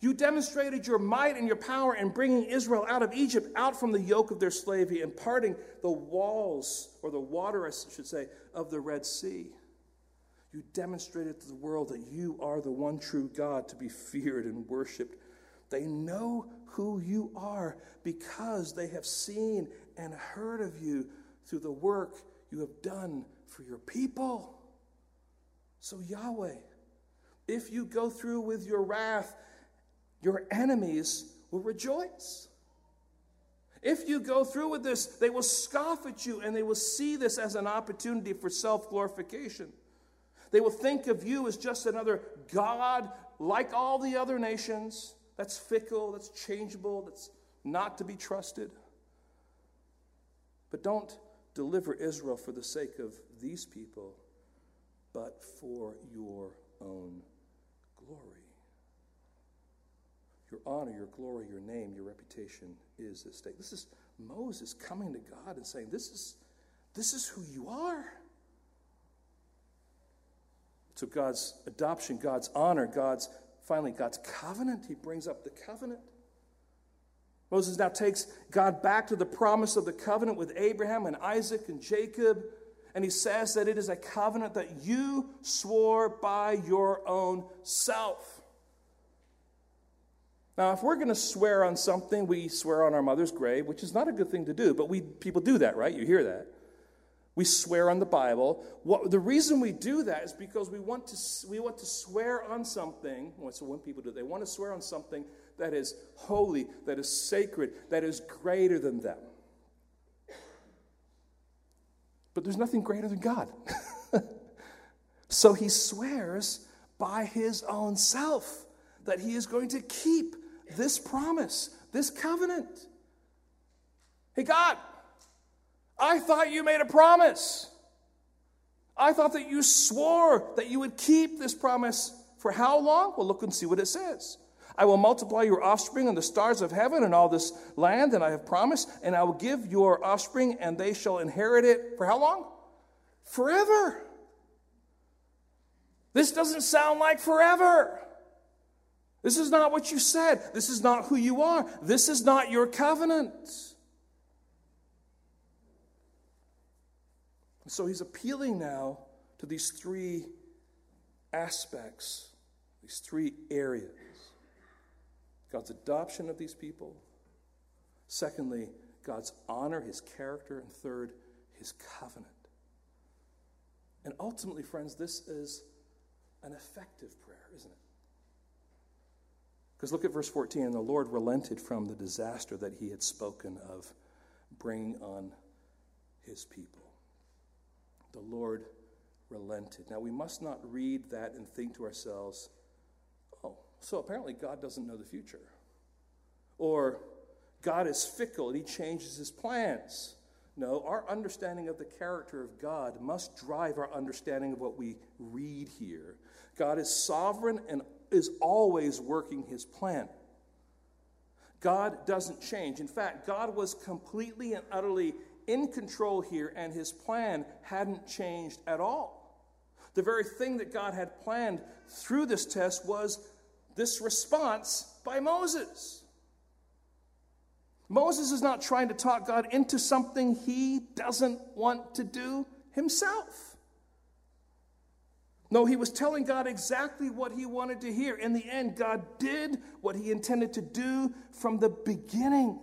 You demonstrated your might and your power in bringing Israel out of Egypt, out from the yoke of their slavery, and parting the walls, or the water, I should say, of the Red Sea. You demonstrated to the world that you are the one true God to be feared and worshiped. They know who you are because they have seen and heard of you through the work you have done for your people. So, Yahweh, if you go through with your wrath, your enemies will rejoice. If you go through with this, they will scoff at you and they will see this as an opportunity for self glorification. They will think of you as just another God like all the other nations that's fickle, that's changeable, that's not to be trusted. But don't deliver Israel for the sake of these people, but for your own glory. Your honor, your glory, your name, your reputation is at stake. This is Moses coming to God and saying, This is, this is who you are. So God's adoption, God's honor, God's finally God's covenant. He brings up the covenant. Moses now takes God back to the promise of the covenant with Abraham and Isaac and Jacob, and he says that it is a covenant that you swore by your own self. Now, if we're going to swear on something, we swear on our mother's grave, which is not a good thing to do, but we people do that, right? You hear that. We swear on the Bible. What, the reason we do that is because we want to we want to swear on something. What's so when people do? They want to swear on something that is holy, that is sacred, that is greater than them. But there's nothing greater than God. (laughs) so he swears by his own self that he is going to keep this promise, this covenant. Hey, God, I thought you made a promise. I thought that you swore that you would keep this promise for how long? Well, look and see what it says. I will multiply your offspring and the stars of heaven and all this land, and I have promised, and I will give your offspring, and they shall inherit it for how long? Forever. This doesn't sound like forever. This is not what you said. This is not who you are. This is not your covenant. So he's appealing now to these three aspects, these three areas God's adoption of these people. Secondly, God's honor, his character. And third, his covenant. And ultimately, friends, this is an effective prayer, isn't it? Because look at verse 14. And the Lord relented from the disaster that he had spoken of bringing on his people. The Lord relented. Now, we must not read that and think to ourselves, so apparently God doesn't know the future. Or God is fickle and he changes his plans. No, our understanding of the character of God must drive our understanding of what we read here. God is sovereign and is always working his plan. God doesn't change. In fact, God was completely and utterly in control here, and his plan hadn't changed at all. The very thing that God had planned through this test was this response by Moses. Moses is not trying to talk God into something he doesn't want to do himself. No, he was telling God exactly what he wanted to hear. In the end, God did what he intended to do from the beginning.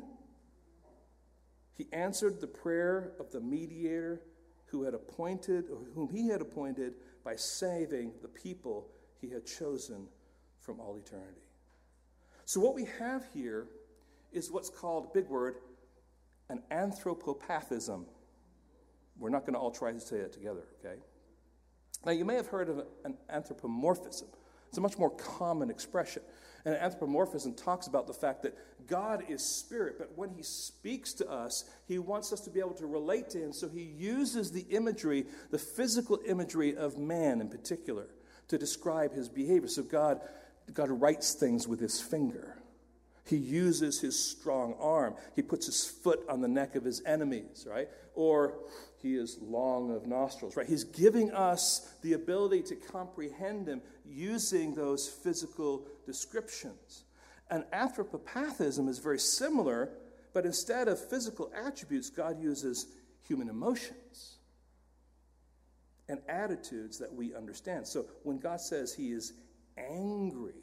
He answered the prayer of the mediator who had appointed, whom he had appointed by saving the people he had chosen from all eternity. So, what we have here is what's called, big word, an anthropopathism. We're not going to all try to say it together, okay? Now, you may have heard of an anthropomorphism. It's a much more common expression. And anthropomorphism talks about the fact that God is spirit, but when he speaks to us, he wants us to be able to relate to him. So he uses the imagery, the physical imagery of man in particular, to describe his behavior. So God, God writes things with his finger. He uses his strong arm. He puts his foot on the neck of his enemies, right? Or he is long of nostrils, right? He's giving us the ability to comprehend him using those physical descriptions. And anthropopathism is very similar, but instead of physical attributes, God uses human emotions and attitudes that we understand. So when God says he is angry,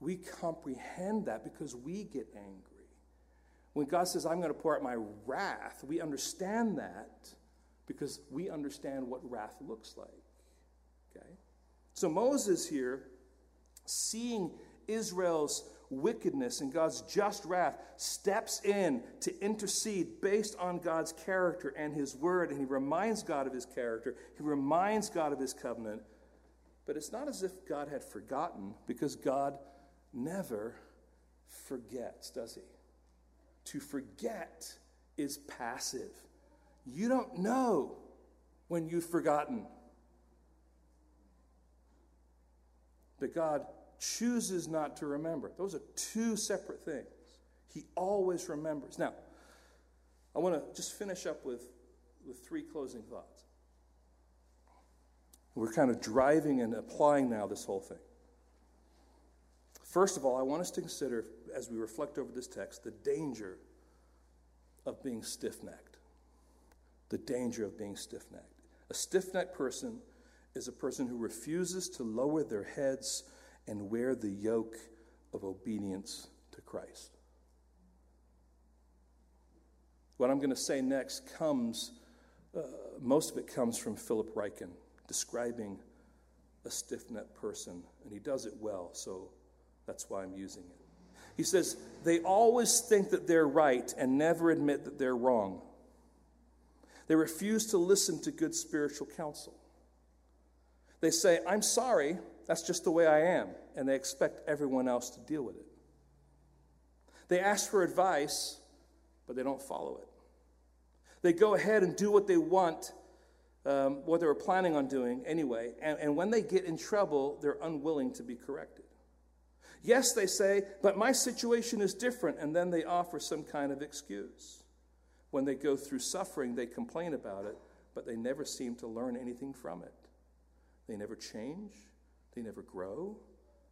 we comprehend that because we get angry. When God says, I'm going to pour out my wrath, we understand that because we understand what wrath looks like. Okay? So Moses here, seeing Israel's wickedness and God's just wrath, steps in to intercede based on God's character and his word, and he reminds God of his character, he reminds God of his covenant. But it's not as if God had forgotten because God never forgets, does he? To forget is passive. You don't know when you've forgotten. But God chooses not to remember. Those are two separate things. He always remembers. Now, I want to just finish up with, with three closing thoughts. We're kind of driving and applying now this whole thing. First of all, I want us to consider, as we reflect over this text, the danger of being stiff necked. The danger of being stiff necked. A stiff necked person is a person who refuses to lower their heads and wear the yoke of obedience to Christ. What I'm going to say next comes, uh, most of it comes from Philip Ryken describing a stiff necked person, and he does it well, so that's why I'm using it. He says, they always think that they're right and never admit that they're wrong. They refuse to listen to good spiritual counsel. They say, I'm sorry, that's just the way I am, and they expect everyone else to deal with it. They ask for advice, but they don't follow it. They go ahead and do what they want, um, what they were planning on doing anyway, and, and when they get in trouble, they're unwilling to be corrected. Yes, they say, but my situation is different, and then they offer some kind of excuse. When they go through suffering, they complain about it, but they never seem to learn anything from it. They never change, they never grow,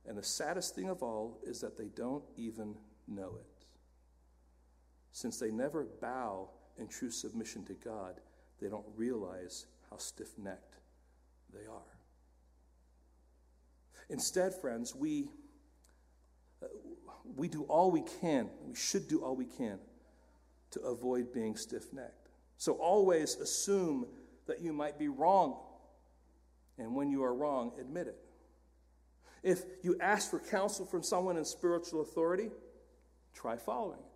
and the saddest thing of all is that they don't even know it. Since they never bow in true submission to God, they don't realize how stiff necked they are. Instead, friends, we, uh, we do all we can, we should do all we can to avoid being stiff necked. So always assume that you might be wrong. And when you are wrong, admit it. If you ask for counsel from someone in spiritual authority, try following it.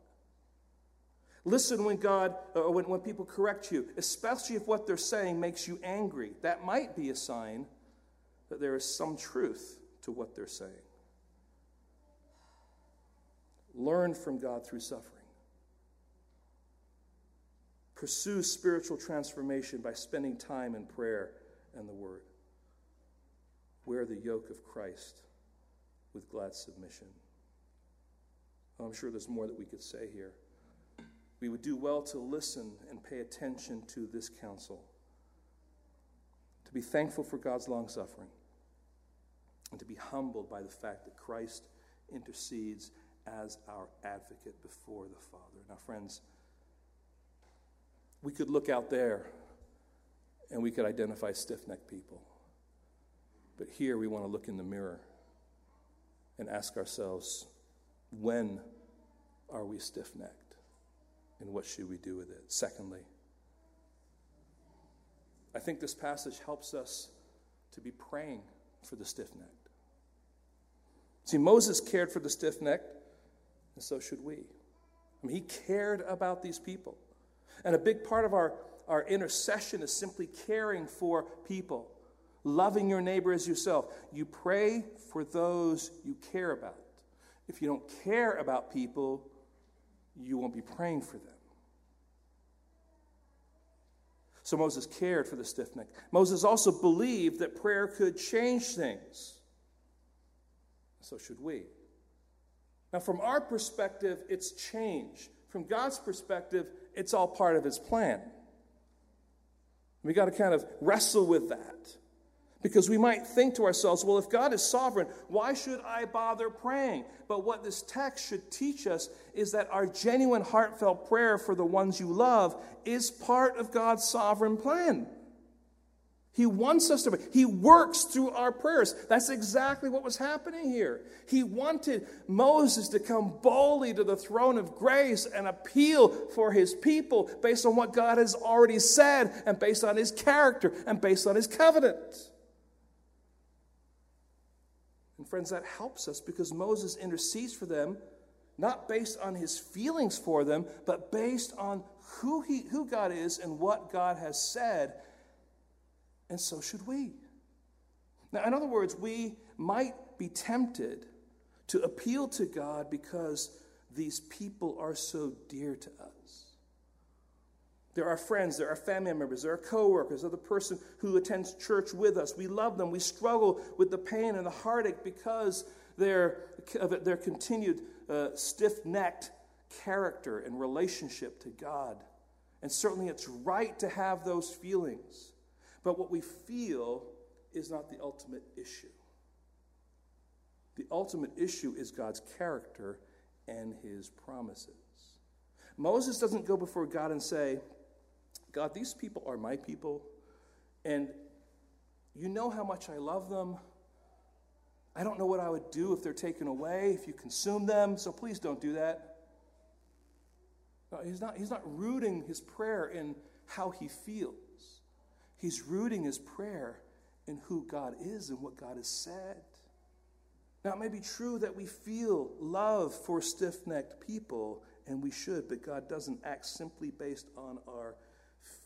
Listen when God uh, or when, when people correct you, especially if what they're saying makes you angry. That might be a sign that there is some truth to what they're saying. Learn from God through suffering. Pursue spiritual transformation by spending time in prayer and the Word. Wear the yoke of Christ with glad submission. I'm sure there's more that we could say here. We would do well to listen and pay attention to this counsel, to be thankful for God's long suffering, and to be humbled by the fact that Christ intercedes as our advocate before the Father. Now, friends, we could look out there and we could identify stiff necked people. But here we want to look in the mirror and ask ourselves when are we stiff necked? And what should we do with it? Secondly, I think this passage helps us to be praying for the stiff necked. See, Moses cared for the stiff necked, and so should we. I mean, he cared about these people. And a big part of our, our intercession is simply caring for people, loving your neighbor as yourself. You pray for those you care about. If you don't care about people, you won't be praying for them. So Moses cared for the stiff neck. Moses also believed that prayer could change things. So should we. Now, from our perspective, it's change. From God's perspective, it's all part of his plan. We got to kind of wrestle with that. Because we might think to ourselves, well, if God is sovereign, why should I bother praying? But what this text should teach us is that our genuine, heartfelt prayer for the ones you love is part of God's sovereign plan. He wants us to pray. He works through our prayers. That's exactly what was happening here. He wanted Moses to come boldly to the throne of grace and appeal for his people based on what God has already said and based on his character and based on his covenant. And friends, that helps us because Moses intercedes for them not based on his feelings for them, but based on who, he, who God is and what God has said and so should we. Now, in other words, we might be tempted to appeal to God because these people are so dear to us. There are friends, there are family members, there are coworkers, there the person who attends church with us. We love them. We struggle with the pain and the heartache because their, of their continued uh, stiff necked character and relationship to God. And certainly it's right to have those feelings. But what we feel is not the ultimate issue. The ultimate issue is God's character and his promises. Moses doesn't go before God and say, God, these people are my people, and you know how much I love them. I don't know what I would do if they're taken away, if you consume them, so please don't do that. No, he's not, he's not rooting his prayer in how he feels. He's rooting his prayer in who God is and what God has said. Now, it may be true that we feel love for stiff necked people, and we should, but God doesn't act simply based on our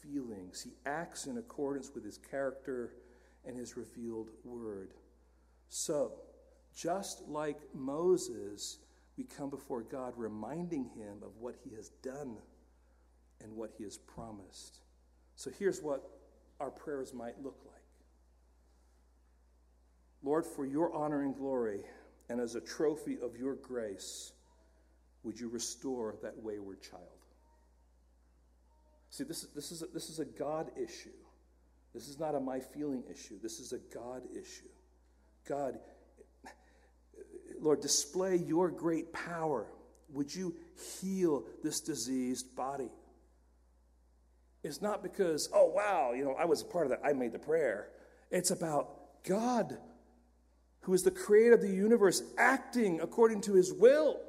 feelings. He acts in accordance with his character and his revealed word. So, just like Moses, we come before God reminding him of what he has done and what he has promised. So, here's what our prayers might look like Lord, for your honor and glory, and as a trophy of your grace, would you restore that wayward child? See, this, this, is a, this is a God issue. This is not a my feeling issue. This is a God issue. God, Lord, display your great power. Would you heal this diseased body? It's not because, oh, wow, you know, I was a part of that. I made the prayer. It's about God, who is the creator of the universe, acting according to his will.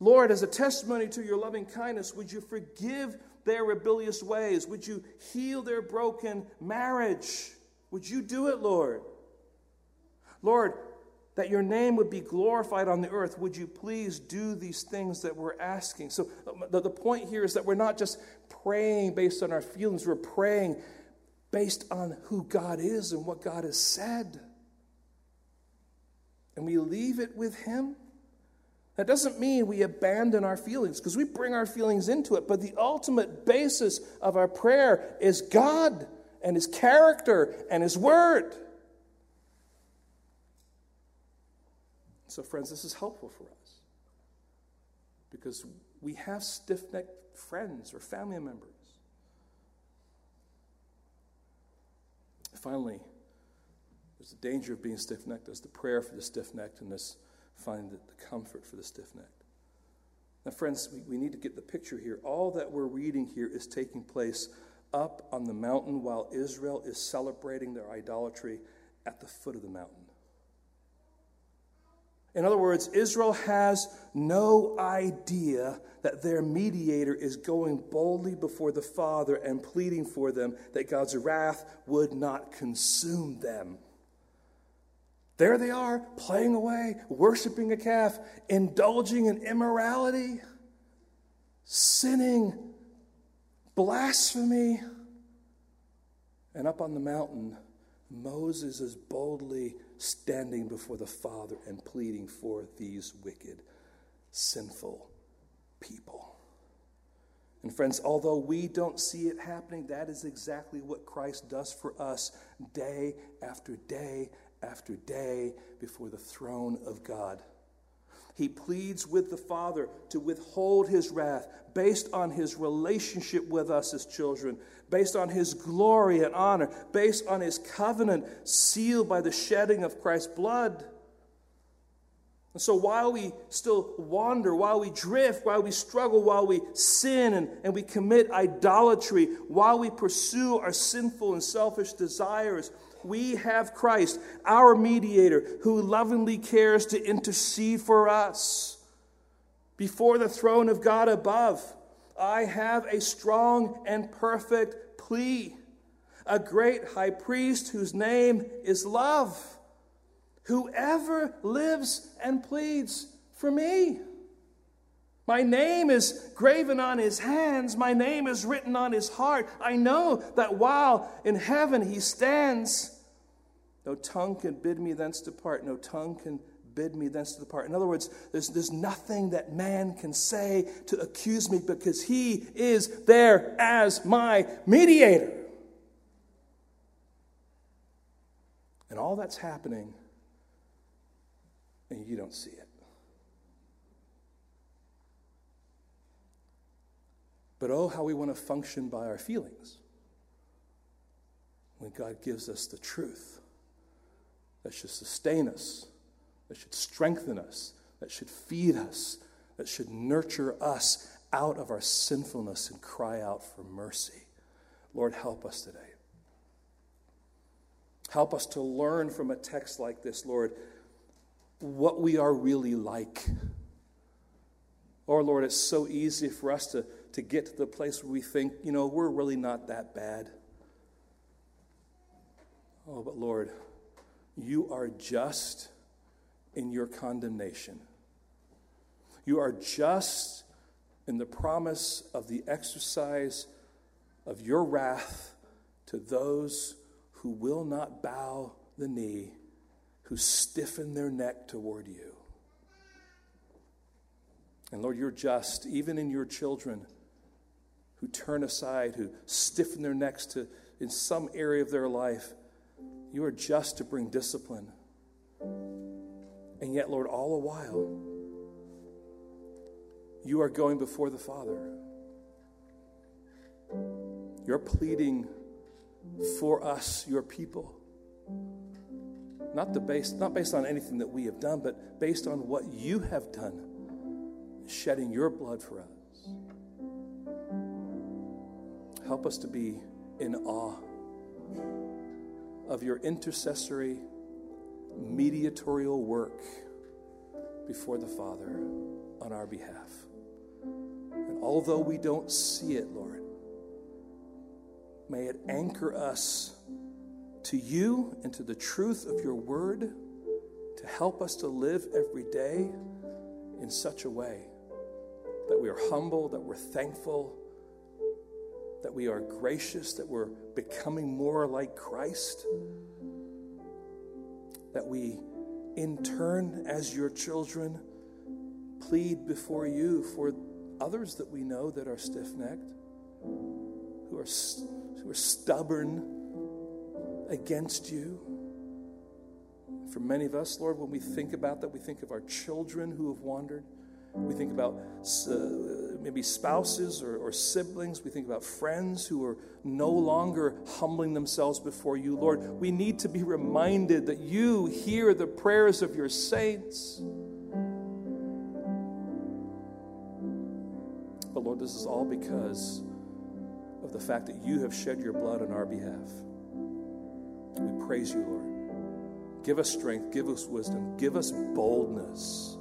Lord, as a testimony to your loving kindness, would you forgive their rebellious ways? Would you heal their broken marriage? Would you do it, Lord? Lord, that your name would be glorified on the earth, would you please do these things that we're asking? So, um, the, the point here is that we're not just praying based on our feelings, we're praying based on who God is and what God has said. And we leave it with Him. That doesn't mean we abandon our feelings because we bring our feelings into it, but the ultimate basis of our prayer is God and His character and His Word. So, friends, this is helpful for us because we have stiff necked friends or family members. Finally, there's the danger of being stiff necked. There's the prayer for the stiff necked and this find the comfort for the stiff necked. Now, friends, we, we need to get the picture here. All that we're reading here is taking place up on the mountain while Israel is celebrating their idolatry at the foot of the mountain. In other words, Israel has no idea that their mediator is going boldly before the Father and pleading for them that God's wrath would not consume them. There they are, playing away, worshiping a calf, indulging in immorality, sinning, blasphemy. And up on the mountain, Moses is boldly standing before the Father and pleading for these wicked, sinful people. And friends, although we don't see it happening, that is exactly what Christ does for us day after day after day before the throne of God. He pleads with the Father to withhold his wrath based on his relationship with us as children, based on his glory and honor, based on his covenant sealed by the shedding of Christ's blood. And so while we still wander, while we drift, while we struggle, while we sin and, and we commit idolatry, while we pursue our sinful and selfish desires, we have Christ, our mediator, who lovingly cares to intercede for us. Before the throne of God above, I have a strong and perfect plea. A great high priest whose name is love. Whoever lives and pleads for me. My name is graven on his hands. My name is written on his heart. I know that while in heaven he stands, no tongue can bid me thence depart. No tongue can bid me thence to depart. In other words, there's, there's nothing that man can say to accuse me because he is there as my mediator. And all that's happening, and you don't see it. But oh, how we want to function by our feelings when God gives us the truth that should sustain us, that should strengthen us, that should feed us, that should nurture us out of our sinfulness and cry out for mercy. Lord, help us today. Help us to learn from a text like this, Lord, what we are really like. Or, Lord, it's so easy for us to to get to the place where we think, you know, we're really not that bad. Oh, but Lord, you are just in your condemnation. You are just in the promise of the exercise of your wrath to those who will not bow the knee, who stiffen their neck toward you. And Lord, you're just, even in your children who turn aside, who stiffen their necks to in some area of their life. You are just to bring discipline. And yet, Lord, all the while, you are going before the Father. You're pleading for us, your people. Not, the base, not based on anything that we have done, but based on what you have done, shedding your blood for us. Help us to be in awe of your intercessory, mediatorial work before the Father on our behalf. And although we don't see it, Lord, may it anchor us to you and to the truth of your word to help us to live every day in such a way that we are humble, that we're thankful that we are gracious, that we're becoming more like Christ, that we, in turn, as your children, plead before you for others that we know that are stiff necked, who are, who are stubborn against you. For many of us, Lord, when we think about that, we think of our children who have wandered. We think about uh, maybe spouses or, or siblings. We think about friends who are no longer humbling themselves before you. Lord, we need to be reminded that you hear the prayers of your saints. But Lord, this is all because of the fact that you have shed your blood on our behalf. We praise you, Lord. Give us strength, give us wisdom, give us boldness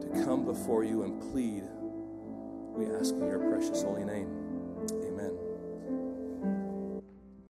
to come before you and plead. We ask in your precious holy name.